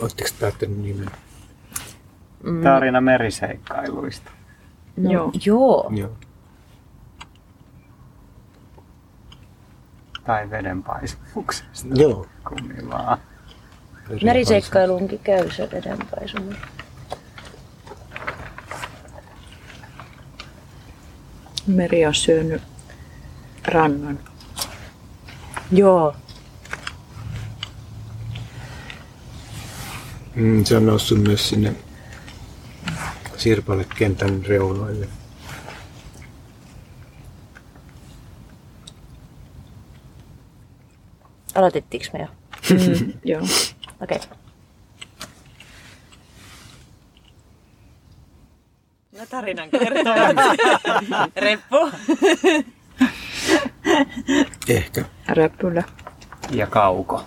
Oletteko päättänyt nimen? Mm. Tarina meriseikkailuista. No, Joo. Joo. Joo. Tai vedenpaisumuksesta. Joo. Kummi vaan. Meriseikkailuunkin käy se vedenpaisumus. Meri on syönyt rannan. Joo. Mm, se on noussut myös sinne Sirpalle kentän reunoille. Aloitettiinko me jo? Mm, joo. Okei. Okay. No tarinan kertoo. Reppu. Ehkä. Räpylä. Ja kauko.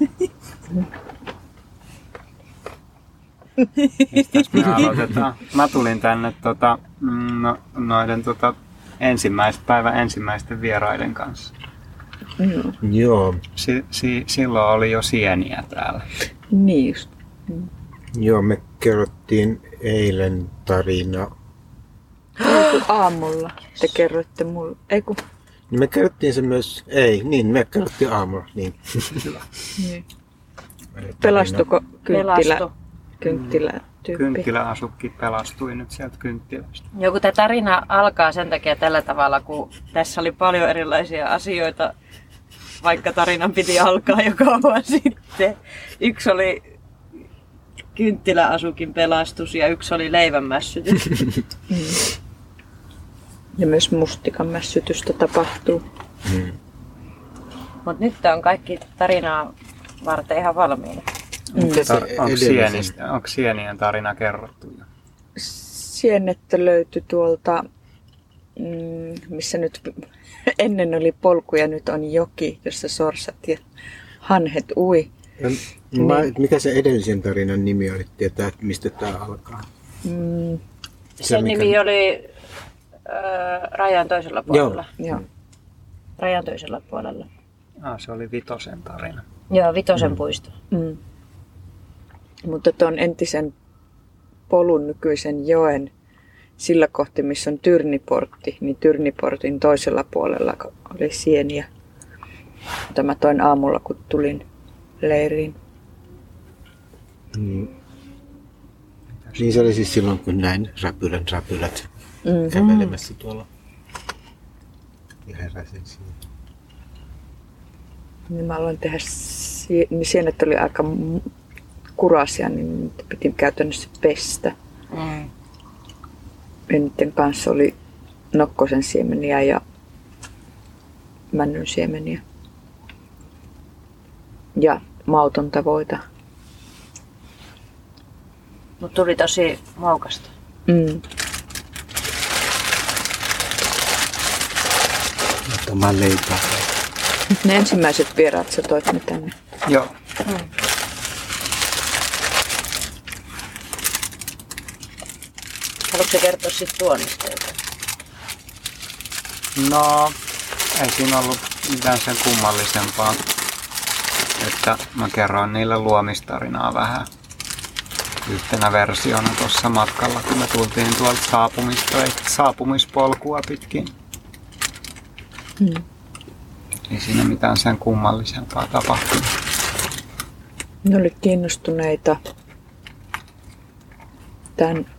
Mistäs me aloitetaan? Mä tulin tänne tota, mm, no, noiden tota, ensimmäistä päivän ensimmäisten vieraiden kanssa. Joo. Joo. Si- si- silloin oli jo sieniä täällä. Niin just. Joo, me kerrottiin eilen tarina. Aamulla te kerroitte mulle. Eiku. Me kerrottiin se myös, ei, niin, me kerrottiin aamulla, niin. Niin. Pelastuko kynttilä, Pelastu. Kynttilä tyyppi? Kynttiläasukki pelastui nyt sieltä kynttilästä. Joku tämä tarina alkaa sen takia tällä tavalla, kun tässä oli paljon erilaisia asioita, vaikka tarinan piti alkaa jo kauan sitten. Yksi oli kynttiläasukin pelastus ja yksi oli leivänmässytys. Ja myös mustikan mässytystä tapahtuu. Mm. Mutta nyt on kaikki tarinaa varten ihan valmiina. Se Tar- onko, edellisen- sienistä, onko sienien tarina kerrottu jo? Siennettä löytyi tuolta, mm, missä nyt ennen oli polku ja nyt on joki, jossa sorsat ja hanhet ui. Ja Mä, mikä se edellisen tarinan nimi oli, tietää, että mistä tämä alkaa? Mm, Sen mikä- nimi oli äh, rajan toisella puolella. joo. Rajan toisella puolella. Ah, se oli Vitosen tarina. Joo, Vitosen mm. puisto. Mm. Mutta tuon entisen polun nykyisen joen sillä kohti, missä on Tyrniportti, niin Tyrniportin toisella puolella oli sieniä. Tämä toin aamulla, kun tulin leiriin. Niin. niin se oli siis silloin, kun näin räpylän räpylät Mm. kävelemässä tuolla. Ja heräsin siihen. Niin mä aloin tehdä, niin sienet oli aika kurasia, niin niitä piti käytännössä pestä. Mm. Ja niiden kanssa oli nokkosen siemeniä ja männyn siemeniä. Ja mautonta voita. Mutta tuli tosi maukasta. Mm. Ottamaan leipää. Ne ensimmäiset vieraat sä toit ne tänne. Joo. Haluatko kertoa sitten tuonnista jotain? No, ei siinä ollut mitään sen kummallisempaa. Että mä kerroin niille luomistarinaa vähän yhtenä versiona tuossa matkalla, kun me tultiin tuolta saapumispolkua pitkin. Mm. Ei siinä mitään sen kummallisempaa tapahtunut. Ne oli kiinnostuneita tämän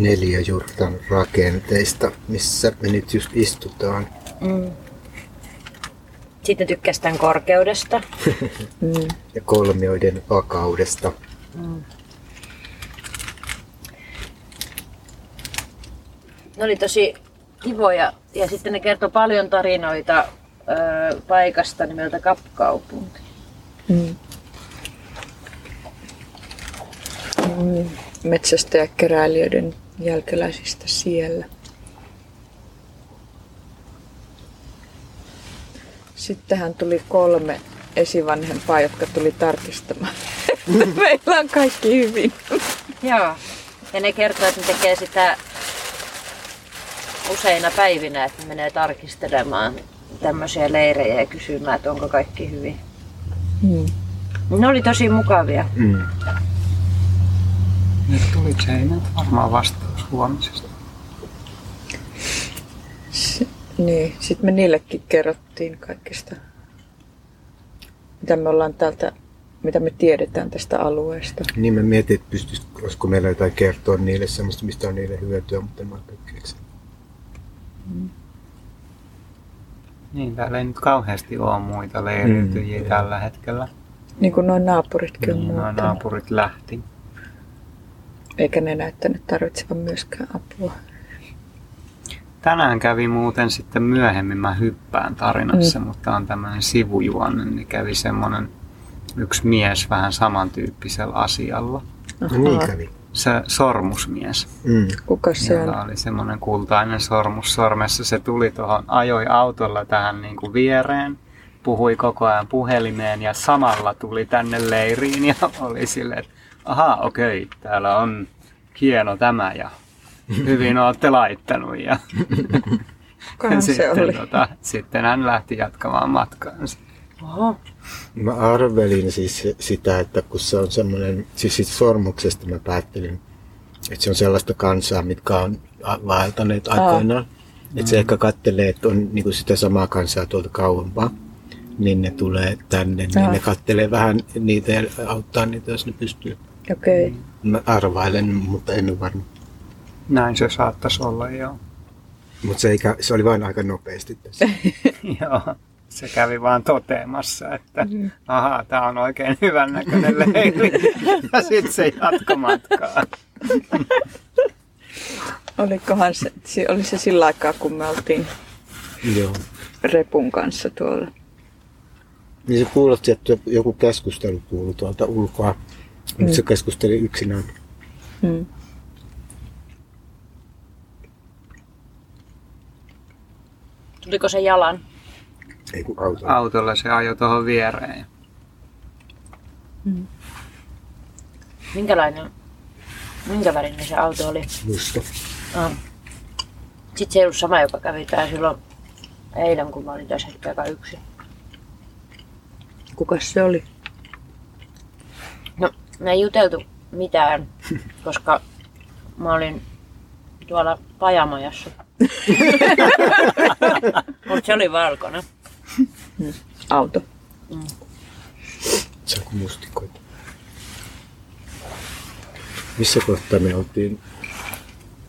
Neljä jurtan rakenteista, missä me nyt just istutaan. Mm. Sitten tykkäsi tämän korkeudesta. mm, Ja kolmioiden vakaudesta. Ne oli tosi kivoja ja sitten ne kertoi paljon tarinoita öö, paikasta nimeltä Kapkaupunki. mm. Mm, metsästäjäkeräilijöiden jälkeläisistä siellä. Sittenhän tuli kolme esivanhempaa, jotka tuli tarkistamaan. Meillä on kaikki hyvin. Joo. Ja ne kertoo, että ne tekee sitä useina päivinä, että ne menee tarkistelemaan tämmöisiä leirejä ja kysymään, että onko kaikki hyvin. Mm. Ne oli tosi mukavia. Mm. Nyt tuli Jane varmaan vastaus huomisesta. S- niin, sitten me niillekin kerrottiin kaikista, mitä me ollaan täältä, mitä me tiedetään tästä alueesta. Niin mä mietin, että pystyisikö, olisiko meillä jotain kertoa niille semmoista, mistä on niille hyötyä, mutta en mä keksi. Niin, täällä ei nyt kauheasti ole muita leiriytyjiä Mm. tällä hetkellä. Niin kuin noin naapuritkin on Niin, nuo muuttanut. naapurit lähti. Eikä ne näyttänyt tarvitsevan myöskään apua. Tänään kävi muuten sitten myöhemmin, mä hyppään tarinassa, mm. mutta on tämmöinen sivujuonne, niin kävi semmoinen yksi mies vähän samantyyppisellä asialla. No niin kävi. Se sormusmies. Mm. Kuka se on? oli semmoinen kultainen sormus sormessa. Se tuli tuohon, ajoi autolla tähän niin kuin viereen, puhui koko ajan puhelimeen ja samalla tuli tänne leiriin ja oli silleen, että ahaa okei, täällä on hieno tämä ja hyvin olette laittanut. Ja Kukahan se sitten, oli? tota, sitten hän lähti jatkamaan matkaansa. Oho. Mä arvelin siis se- sitä, että kun se on semmoinen, siis siitä sormuksesta mä päättelin, että se on sellaista kansaa, mitkä on vaeltaneet aikoinaan. Että se ehkä kattelee, että on niinku sitä samaa kansaa tuolta kauempaa, niin ne tulee tänne, niin Aa. ne kattelee vähän niitä ja auttaa niitä, jos ne pystyy. Okei. Okay. Mä arvailen, mutta en ole varma. Näin se saattaisi olla jo. Mutta se, eikä- se oli vain aika nopeasti tässä. Joo, se kävi vaan toteamassa, että ahaa, tämä on oikein hyvän näköinen leiri. Ja sitten se jatkoi matkaa. Olikohan se, se, oli se sillä aikaa, kun me oltiin Joo. repun kanssa tuolla. Niin se kuulosti, että joku keskustelu kuului tuolta ulkoa. Mutta se keskusteli yksinään. Mm. Tuliko se jalan? Ei kun auto. Autolla se ajoi tuohon viereen. Minkälainen, minkä värinen se auto oli? Musta. Ah. Sitten se ei ollut sama, joka kävi tää silloin eilen, kun mä olin tässä hetken aikaa yksin. Kuka se oli? Me ei juteltu mitään, koska mä olin tuolla pajamajassa. Mutta se oli valkoinen. Auto. Se on mustikoita. Missä kohtaa me oltiin?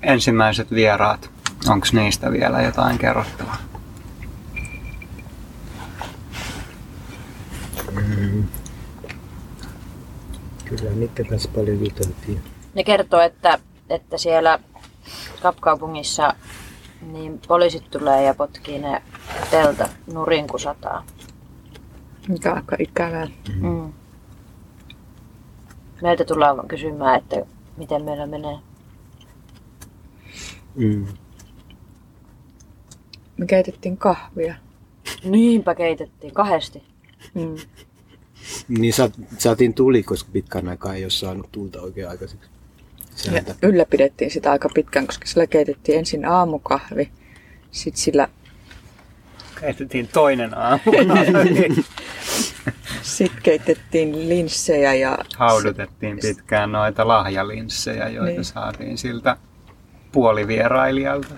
Ensimmäiset vieraat. Onko niistä vielä jotain kerrottavaa? Kyllä niiden kanssa paljon juteltiin. Ne kertoo, että, että siellä Kapkaupungissa niin poliisit tulee ja potkii ne teltat nurin kun sataa. Mikä on aika ikävää. Mm. Meiltä tullaan kysymään, että miten meillä menee. Mm. Me keitettiin kahvia. Niinpä keitettiin kahdesti. Mm. Niin sa- saatiin tuli, koska pitkään aikaa ei ole saanut tulta oikein aikaiseksi. Ja Sääntä. ylläpidettiin sitä aika pitkään, koska sillä keitettiin ensin aamukahvi. Sitten sillä Keitettiin toinen aamu. sit keitettiin linssejä ja Haudutettiin pitkään noita lahjalinssejä, joita niin. saatiin siltä puolivierailijalta,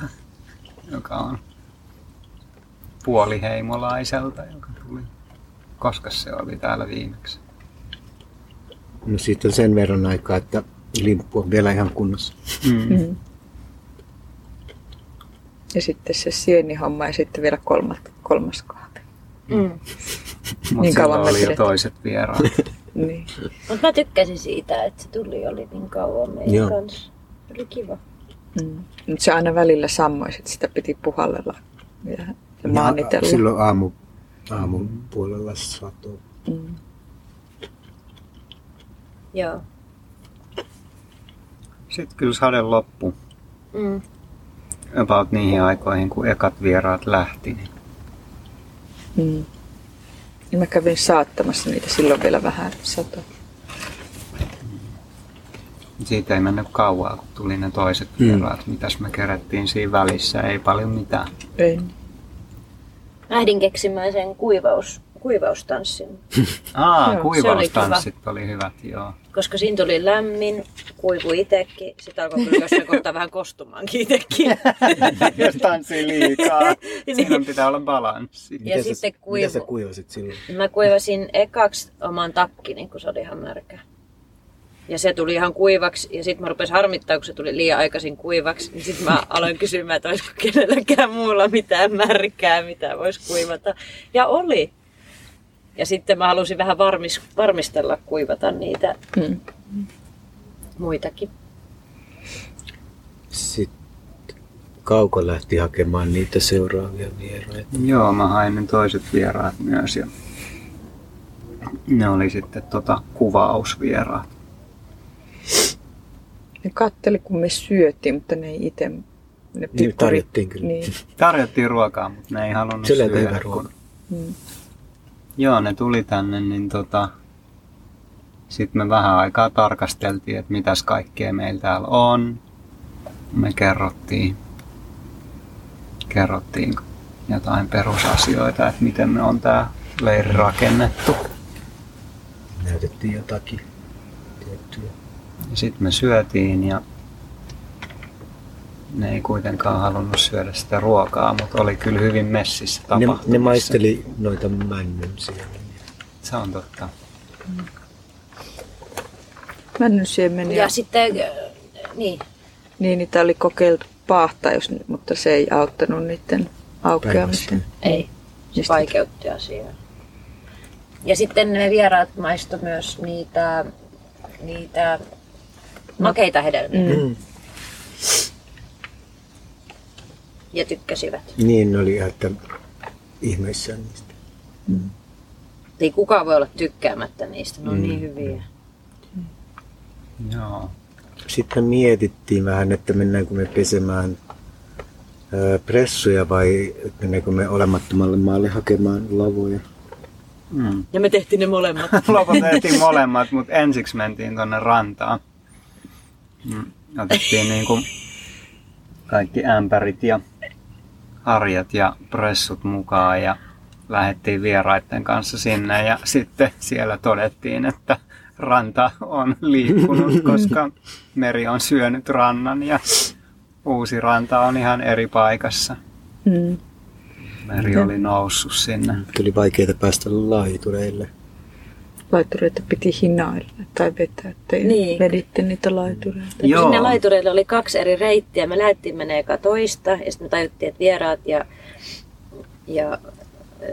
joka on puoliheimolaiselta, joka tuli. Koska se oli täällä viimeksi? No siitä on sen verran aikaa, että limppu on vielä ihan kunnossa. Mm. Mm. Ja sitten se sienihomma ja sitten vielä kolmas, kolmas kahvi. Mm. Mutta Niin kauan silloin oli jo toiset vieraat. Niin. Mutta mä tykkäsin siitä, että se tuli oli niin kauan meidän Joo. kanssa. Oli kiva. Mm. Mutta se aina välillä sammoi, että sitä piti puhallella ja, ja maanitella. Silloin aamu, aamun puolella satoi. Mm. Joo. Sitten kyllä sade loppu. Mm. About niihin aikoihin, kun ekat vieraat lähti. Niin Mm. Ja mä kävin saattamassa niitä silloin vielä vähän sato. siitä ei mennyt kauaa, kun tuli ne toiset Mm. vieraat. Mitäs me kerättiin siinä välissä? Ei paljon mitään. Ei. Äidin keksimään sen kuivaus, kuivaustanssin. Aa, Joo, kuivaustanssit oli hyvät, joo. Koska siinä tuli lämmin, kuivu itekin. Sitten alkoi kyllä jossain kohtaa vähän kostumaankin itekin. Jos tanssii liikaa, siinä pitää olla balanssi. Ja Miten sä- sitten Mitä sä kuivu. kuivasit silloin? Mä kuivasin ekaksi oman takkini, kun se oli ihan märkä. Ja se tuli ihan kuivaksi ja sitten mä rupesin harmittaa, kun se tuli liian aikaisin kuivaksi. Niin sitten mä aloin kysymään, että olisiko kenelläkään muulla mitään märkää, mitä voisi kuivata. Ja oli. Ja sitten mä halusin vähän varmis, varmistella kuivata niitä Mm. muitakin. Sitten Kauko lähti hakemaan niitä seuraavia vieraita. Joo, mä hain ne toiset vieraat myös ja ne oli sitten tota kuvausvieraat. Ne katteli, kun me syötiin, mutta ne ei itse... Ne Niin, tarjottiin kyllä. Niin. Tarjottiin ruokaa, mutta ne ei halunnut aika syödä. hyvä kun- ruoka. Mm. Joo, ne tuli tänne, niin tota... Sitten me vähän aikaa tarkasteltiin, että mitäs kaikkea meillä täällä on. Me kerrottiin, kerrottiin jotain perusasioita, että miten me on tää leiri rakennettu. Näytettiin jotakin sitten me syötiin ja ne ei kuitenkaan halunnut syödä sitä ruokaa, mutta oli kyllä hyvin messissä Ne, tapahtumissa. ne maisteli noita männyn siellä. Se on totta. Männynsiemeniä. Ja sitten, äh, niin, Niin, niitä oli kokeiltu paahtaa, jos, mutta se ei auttanut niiden aukeamiseen. ei. Se vaikeutti asiaa. Ja sitten ne vieraat maisto myös niitä, niitä makeita hedelmiä Mm. Mm. ja tykkäsivät. Niin ne oli että ihmeissään niistä. Ei kukaan voi olla tykkäämättä niistä, ne on niin hyviä. Joo. Sitten mietittiin vähän, että mennäänkö me pesemään ää, pressuja vai mennäänkö me olemattomalle maalle hakemaan lavoja. Mm. Ja me tehtiin ne molemmat. Lopulta tehtiin molemmat, mutta ensiksi mentiin tonne rantaan. Mm. Otettiin niinku kaikki ämpärit ja harjat ja pressut mukaan ja lähdettiin vieraiden kanssa sinne ja sitten siellä todettiin, että ranta on liikkunut, koska meri on syönyt rannan ja uusi ranta on ihan eri paikassa. Mm. Meri oli noussut sinne. Tuli vaikeaa päästä laitureille. Laitureita piti hinailla tai vetää, ettei Niin. veditte niitä laitureita. Joo. Sinne laitureille oli kaksi eri reittiä. Me lähdettiin menee eka toista ja sitten me tajuttiin, että vieraat ja, ja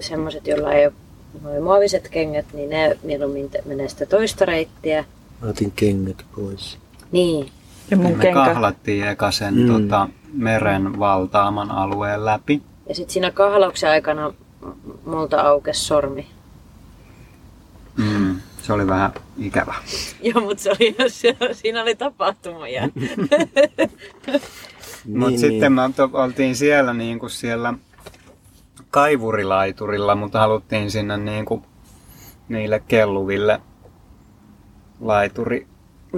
semmoiset, joilla ei ole muoviset kengät, niin ne mieluummin te- menee sitä toista reittiä. Mä otin kengät pois. Niin, Ja mun Me kenkä, kahlattiin eka sen Mm. tota, meren valtaaman alueen läpi. ja sitten siinä kahlauksen aikana multa aukesi sormi. Mm. Se oli vähän ikävä. Joo, mutta se oli, se, siinä oli tapahtumia. Mutta Niin, sitten me to- oltiin siellä, niin kuin siellä kaivurilaiturilla, mutta haluttiin sinne niin kuin niille kelluville laituri,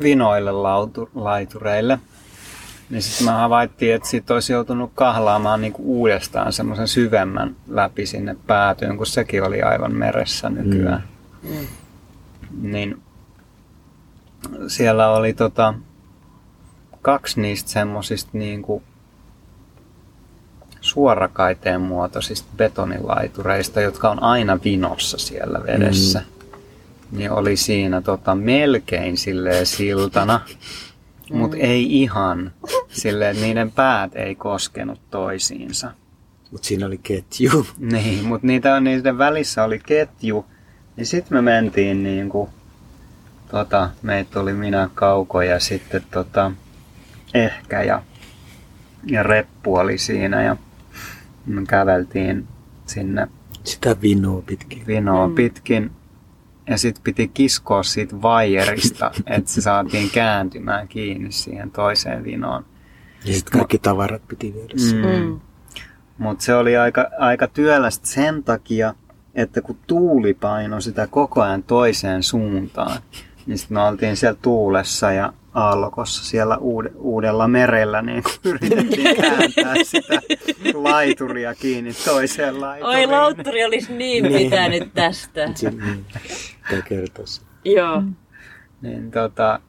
vinoille lautu, laitureille. Niin sitten me havaittiin, että sit olisi joutunut kahlaamaan niin kuin uudestaan semmoisen syvemmän läpi sinne päätyyn, kun sekin oli aivan meressä nykyään. Mm. Niin siellä oli tota, kaksi niistä semmosista niinku suorakaiteen muotoisista betonilaitureista, jotka on aina vinossa siellä vedessä. Mm. Niin oli siinä tota, melkein silleen siltana, mm. mutta ei ihan silleen, että niiden päät ei koskenut toisiinsa. Mut siinä oli ketju. Niin, mutta niitä, niiden välissä oli ketju. Ja sitten me mentiin niin kuin, tota, meitä oli minä Kauko ja sitten tota, ehkä ja, ja Reppu oli siinä ja me käveltiin sinne Sitä vinoa pitkin. vinoa Mm. pitkin. Ja sitten piti kiskoa siitä vaijerista, että se saatiin kääntymään kiinni siihen toiseen vinoon. Ja sitten kaikki tavarat piti viedä mm. Mm. Mutta se oli aika, aika työlästä sen takia, että kun tuuli painoi sitä koko ajan toiseen suuntaan, niin sitten me oltiin siellä tuulessa ja aallokossa siellä uud- uudella merellä, niin kun yritettiin kääntää sitä laituria kiinni toiseen laituriin. Oi, lautturi olisi niin Niin. pitänyt tästä. Se, niin, tämä kertoo se. Joo. Niin tota,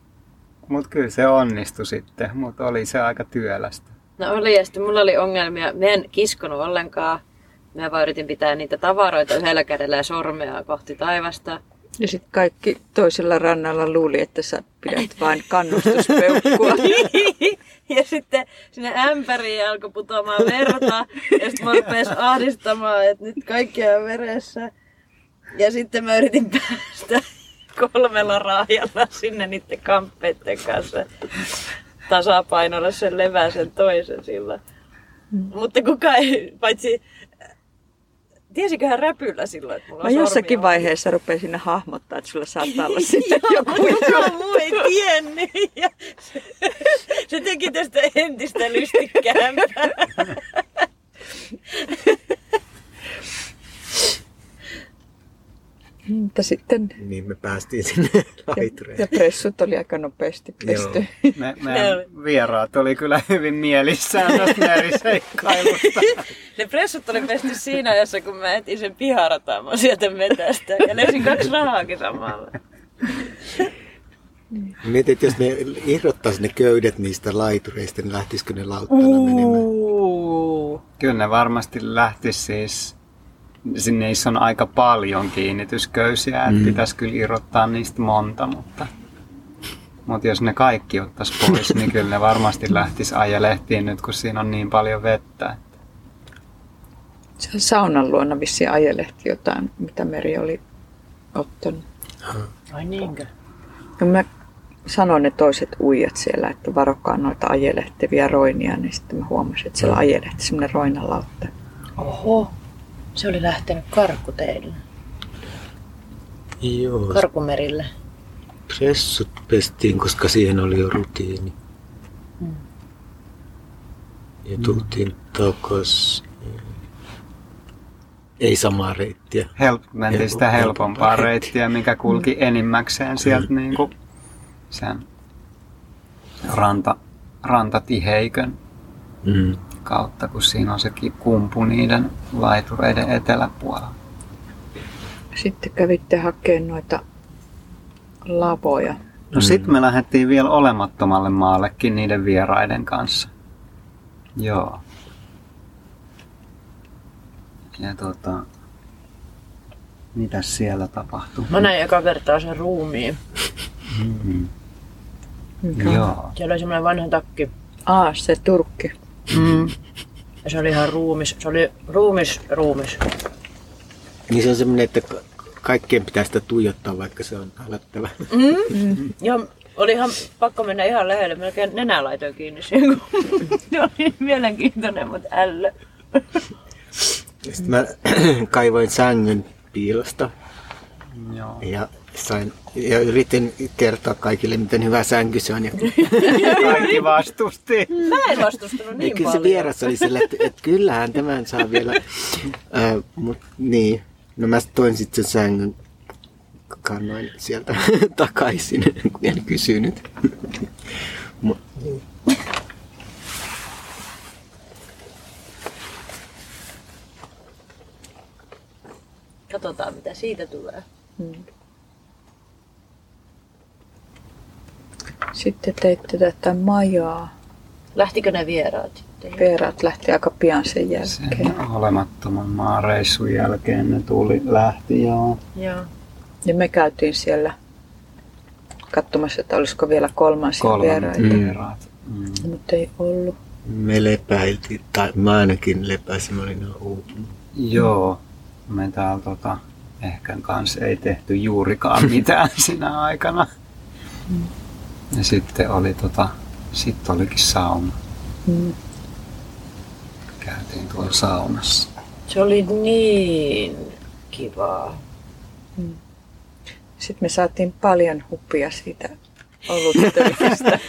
mutta kyllä se onnistui sitten, mutta oli se aika työlästä. No oli, ja sitten mulla oli ongelmia. Mä en kiskonut ollenkaan. Mä vaan yritin pitää niitä tavaroita yhdellä kädellä ja sormea kohti taivasta. Ja sitten kaikki toisella rannalla luuli, että sä pidät vain kannustuspeukkua. ja sitten sinne ämpäriin alkoi putoamaan verta. Ja sitten mä rupes ahdistamaan, että nyt kaikki on veressä. Ja sitten mä yritin päästä kolmella raajalla sinne niiden kamppeiden kanssa tasapainolla sen leväsen toisen sillä. Mutta kuka ei, paitsi Tiesiköhän räpyllä silloin, että mulla Mä on jossakin sormi vaiheessa rupesin hahmottaa, että sulla saattaa olla sitten joku. Joo, muu ei tiennyt. Ja se, se teki tästä entistä lystikkäämpää. Mutta sitten Niin me päästiin sinne ja, laitureen. ja pressut oli aika nopeasti pesty. Me, meidän oli- vieraat oli kyllä hyvin mielissään tästä meriseikkailusta. Ne pressut oli pesty siinä ajassa, kun mä etin sen piharataamon sieltä metästä. Ja löysin kaksi rahaakin samalla. Mietin, että jos ne irrottaisi ne köydet niistä laitureista, niin lähtisikö ne lauttana menemään? Kyllä ne varmasti lähti siis, niissä on aika paljon kiinnitysköysiä, että Mm. pitäisi kyllä irrottaa niistä monta, mutta, mutta jos ne kaikki ottaisi pois, niin kyllä ne varmasti lähtisi ajelehtiin nyt, kun siinä on niin paljon vettä. Se saunan luona vissiin ajelehti jotain, mitä Meri oli ottanut. Ai niinkö? Ja mä sanoin ne toiset uijat siellä, että varokaa noita ajelehtevia roinia, niin sitten mä huomasin, että siellä ajelehti semmoinen roinalautta. Oho. Se oli lähtenyt karkuteille. Joo, Karkumerille. pressut pestiin, koska siihen oli jo rutiini. Mm. Ja tultiin takas. Ei samaa reittiä. Help, mentiin sitä Helppo- helpompaa helpompaa reittiä, mikä kulki enimmäkseen sieltä niin kuin sen ranta, rantatiheikön Mm. Kautta, kun siinä on sekin kumpu niiden laitureiden eteläpuolella. Sitten kävitte hakemaan noita lavoja. No sitten me lähdettiin vielä olemattomalle maallekin niiden vieraiden kanssa. Joo. Ja tota, mitäs siellä tapahtui? Mä näin eka kertaa sen ruumiin. Mm. Mikä? Joo. Siellä oli semmoinen vanha takki. Aa, se turkki. Mm. Ja se oli ihan ruumis. Se oli ruumis, ruumis. Niin se on semmoinen, että ka- kaikkien pitää sitä tuijottaa, vaikka se on älättävä. Mm. Ja oli ihan pakko mennä ihan lähelle. Melkein nenä laitoin kiinni siihen, kun se oli mielenkiintoinen, mutta ällö. Sitten mä kaivoin sängyn piilosta Joo. ja, sain, ja yritin kertoa kaikille, miten hyvä sänky se on. Ja, Kaikki vastusti. Mä en vastustanut ja niin kyllä se vieras oli sillä, että, että kyllähän tämän saa vielä. Ää, mut, niin. No mä toin sitten sen sängyn kannoin sieltä takaisin, kun en kysynyt. Mut, Katsotaan, mitä siitä tulee. Sitten teitte tätä majaa. Lähtikö ne vieraat sitten? Vieraat lähti aika pian sen Sen jälkeen. olemattoman maareissun jälkeen ne tuli, lähti joo. Joo. Ja me käytiin siellä katsomassa, että olisiko vielä kolmansia Kolmannet vieraita. vieraat. Mm. Mutta ei ollut. me lepäiltiin, tai mä ainakin lepäisin, mä olin uupunut. Joo, me täällä tota, ehkä kanssa ei tehty juurikaan mitään sinä aikana. Ja sitten oli tota, sitten olikin sauna. Mm. Käytiin tuolla saunassa. Se oli niin kivaa. Sitten me saatiin paljon hupia siitä oluttölkistä,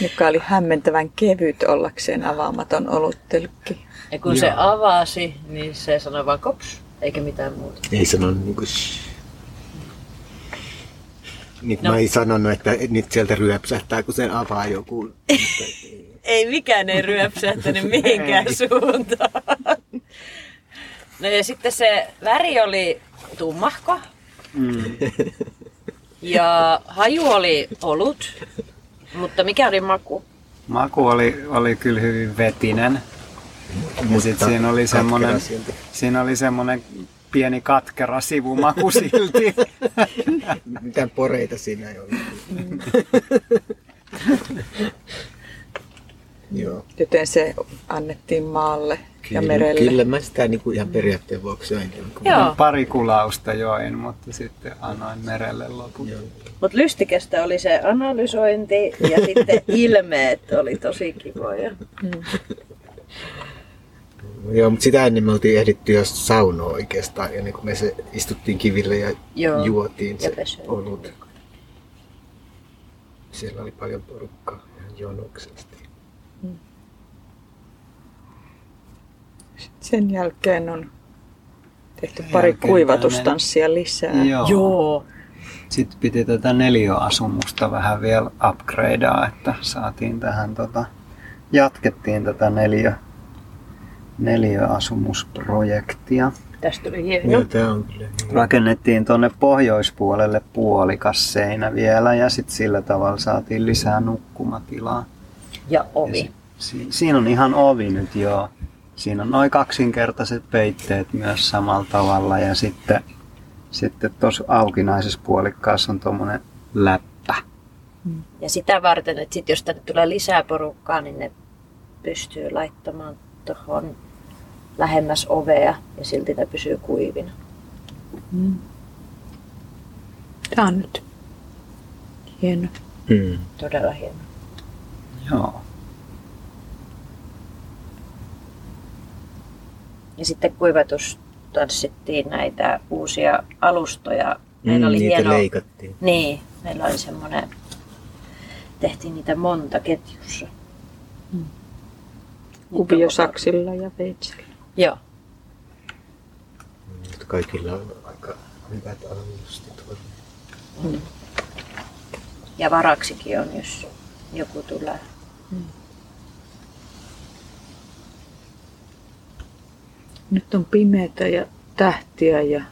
joka oli hämmentävän kevyt ollakseen avaamaton oluttölkki. Ja kun se avasi, niin se sanoi vaan kops, eikä mitään muuta. Ei sanonut niinku Nyt No. mä en sanonut, että nyt sieltä ryöpsähtää, kun sen avaa joku. Ei mikään ei ryöpsähtänyt mihinkään suuntaan. No ja sitten se väri oli tummahko. Ja haju oli olut. Mutta mikä oli maku? Maku oli, oli kyllä hyvin vetinen. Ja sitten siinä oli semmoinen, siinä oli semmoinen pieni katkera sivumaku silti. Mitään poreita siinä ei ollut. Joo. Joten se annettiin maalle ja merelle. Kyllä mä sitä niin kuin ihan periaatteen vuoksi join. Niin kuin- Joo. Pari kulausta join, mutta sitten annoin merelle lopun. Mutta lystikästä oli se analysointi ja sitten ilmeet oli tosi kivoja. Joo, mutta sitä ennen me oltiin ehditty jo saunoa oikeastaan, ennen kuin me se istuttiin kiville ja Joo. juotiin se olut. Siellä oli paljon porukkaa ihan jonoksesti. Sen jälkeen on tehty pari Jälkeen kuivatustanssia lisää. Joo. Joo. Sitten piti tätä neliöasumusta vähän vielä upgradea, että saatiin tähän tota, jatkettiin tätä neliö, neliöasumusprojektia. Tästä tuli hieno. Joo, tää on kyllä hyvä. Rakennettiin tuonne pohjoispuolelle puolikas seinä vielä ja sitten sillä tavalla saatiin lisää nukkumatilaa. Ja Ja ovi. si- si- siinä on ihan ovi nyt joo. Siinä on noin kaksinkertaiset peitteet myös samalla tavalla ja sitten sitten tuossa aukinaisessa puolikkaassa on tuommoinen läppä. Ja sitä varten, että sit jos tänne tulee lisää porukkaa, niin ne pystyy laittamaan tuohon lähemmäs ovea ja silti ne pysyy kuivina. Tämä on nyt hieno. Mm. Todella hieno. Joo. Ja sitten kuivatus tanssittiin näitä uusia alustoja. Meillä Mm, oli niitä hieno... leikattiin. Niin, meillä oli semmoinen... Tehtiin niitä monta ketjussa. Kuviosaksilla ja veitsellä. Joo. Mutta kaikilla on aika hyvät alustit. Ja varaksikin on, jos joku tulee. Nyt on pimeätä ja tähtiä ja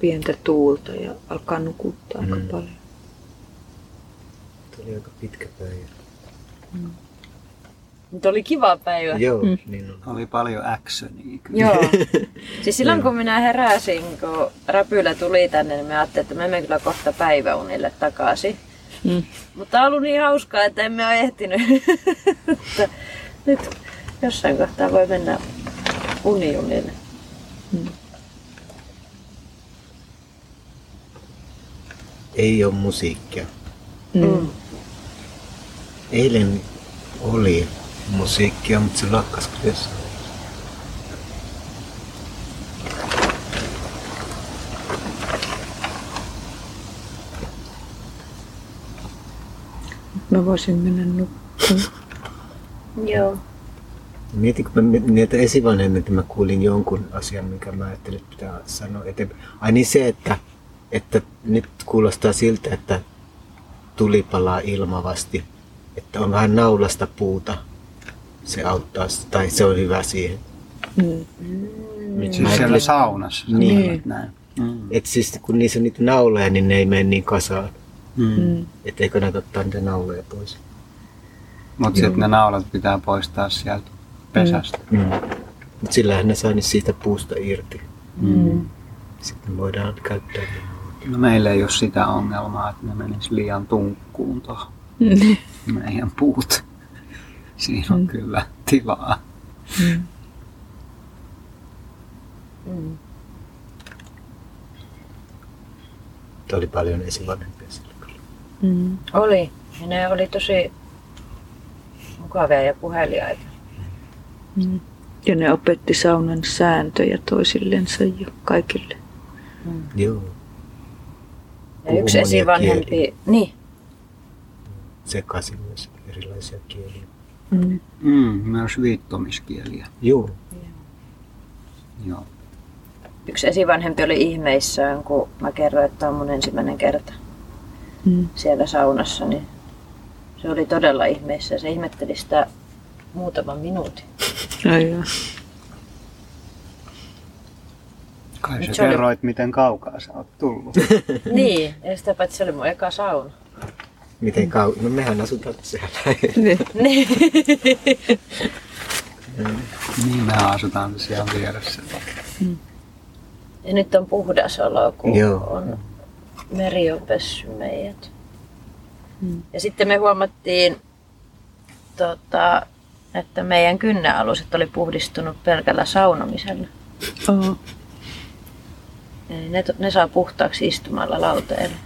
pientä tuulta ja alkaa nukuttaa aika Mm. paljon. Tämä oli aika pitkä päivä. Nyt oli kiva päivä. Joo, Mm. niin on. Oli paljon actionia kyllä. Joo. Siis silloin kun minä heräsin, kun Räpylä tuli tänne, niin mä ajattelin, että me menemme kyllä kohta päiväunille takaisin. Mm. Mutta on ollut niin hauskaa, että emme ole ehtinyt. Että Nyt jossain kohtaa voi mennä uniunille. Ei ole musiikkia. Mm. Eilen oli musiikkia, mutta se lakkas kyllä jossain. Mä voisin mennä nukkumaan. Joo. Mietin, kun mä niitä esivanhemmilta mä kuulin jonkun asian, mikä mä ajattelin, että pitää sanoa eteenpäin. Ai niin se, että, että nyt kuulostaa siltä, että tuli palaa ilmavasti. Että on vähän naulasta puuta. Se auttaa, tai se on hyvä siihen. Mm. Siis siellä saunassa. Niin. Näin. Mm. Et siis kun niissä on niitä nauleja, niin ne ei mene niin kasaan. Mm. Mm. Et eikö näitä ottaa niitä nauleja pois. Mutta sitten ne naulat pitää poistaa sieltä pesästä. Mm. Mutta sillähän ne saa siitä puusta irti. Mm. Sitten voidaan käyttää. No meillä ei ole sitä ongelmaa, että ne menis liian tunkkuun tuohon Mm. meidän puut. Siinä on Mm. kyllä tilaa. Mm. Mm. Mutta oli paljon esivanhempia sillä kyllä. Mm. Oli. Ja ne oli tosi mukavia ja puheliaita. Mm. Ja ne opetti saunan sääntöjä toisillensa jo kaikille. Joo. Ja yksi esivanhempi, niin, Sekaisin myös erilaisia kieliä. Mm. Mm, myös viittomiskieliä. Joo. Joo. yksi esivanhempi oli ihmeissään, kun mä kerroin, että on mun ensimmäinen kerta. Mm. siellä saunassa, niin se oli todella ihmeessä. Se ihmetteli sitä muutaman minuutin. Ai joo. Kai Nyt sä se oli- kerroit, miten kaukaa sä oot tullut. niin, ja sitä paitsi se oli mun eka sauna. Miten kau... No mehän asutaan siellä. Niin. Niin. niin me asutaan siellä vieressä. Ja nyt on puhdas olo, kun Joo. on meri on pessy meidät. Mm. Ja sitten me huomattiin, tota, että meidän kynnealuset oli puhdistunut pelkällä saunomisella. Eli Ne, ne saa puhtaaksi istumalla lauteella.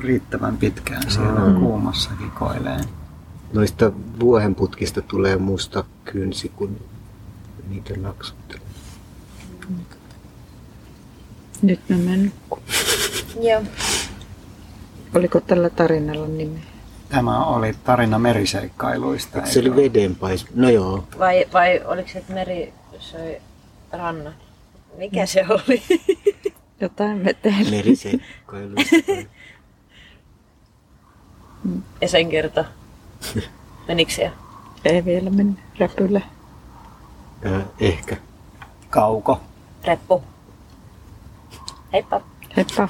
Riittävän pitkään siellä Mm. kuumassakin koilee. Noista vuohenputkista tulee musta kynsi, kun niitä naksuttelee. Nyt mä menen. Joo. Oliko tällä tarinalla nimeä? Tämä oli tarina meriseikkailuista. Eikö se oli vedenpais? No joo. Vai, vai oliko se, että meri söi rannan? Mikä se oli? Jotain veteen. Meriseikkailuista. Ja sen kerta. Menikö se? Ei vielä mennä räpyllä. Ää, ehkä. Kauko. Reppu. Heippa. Heippa.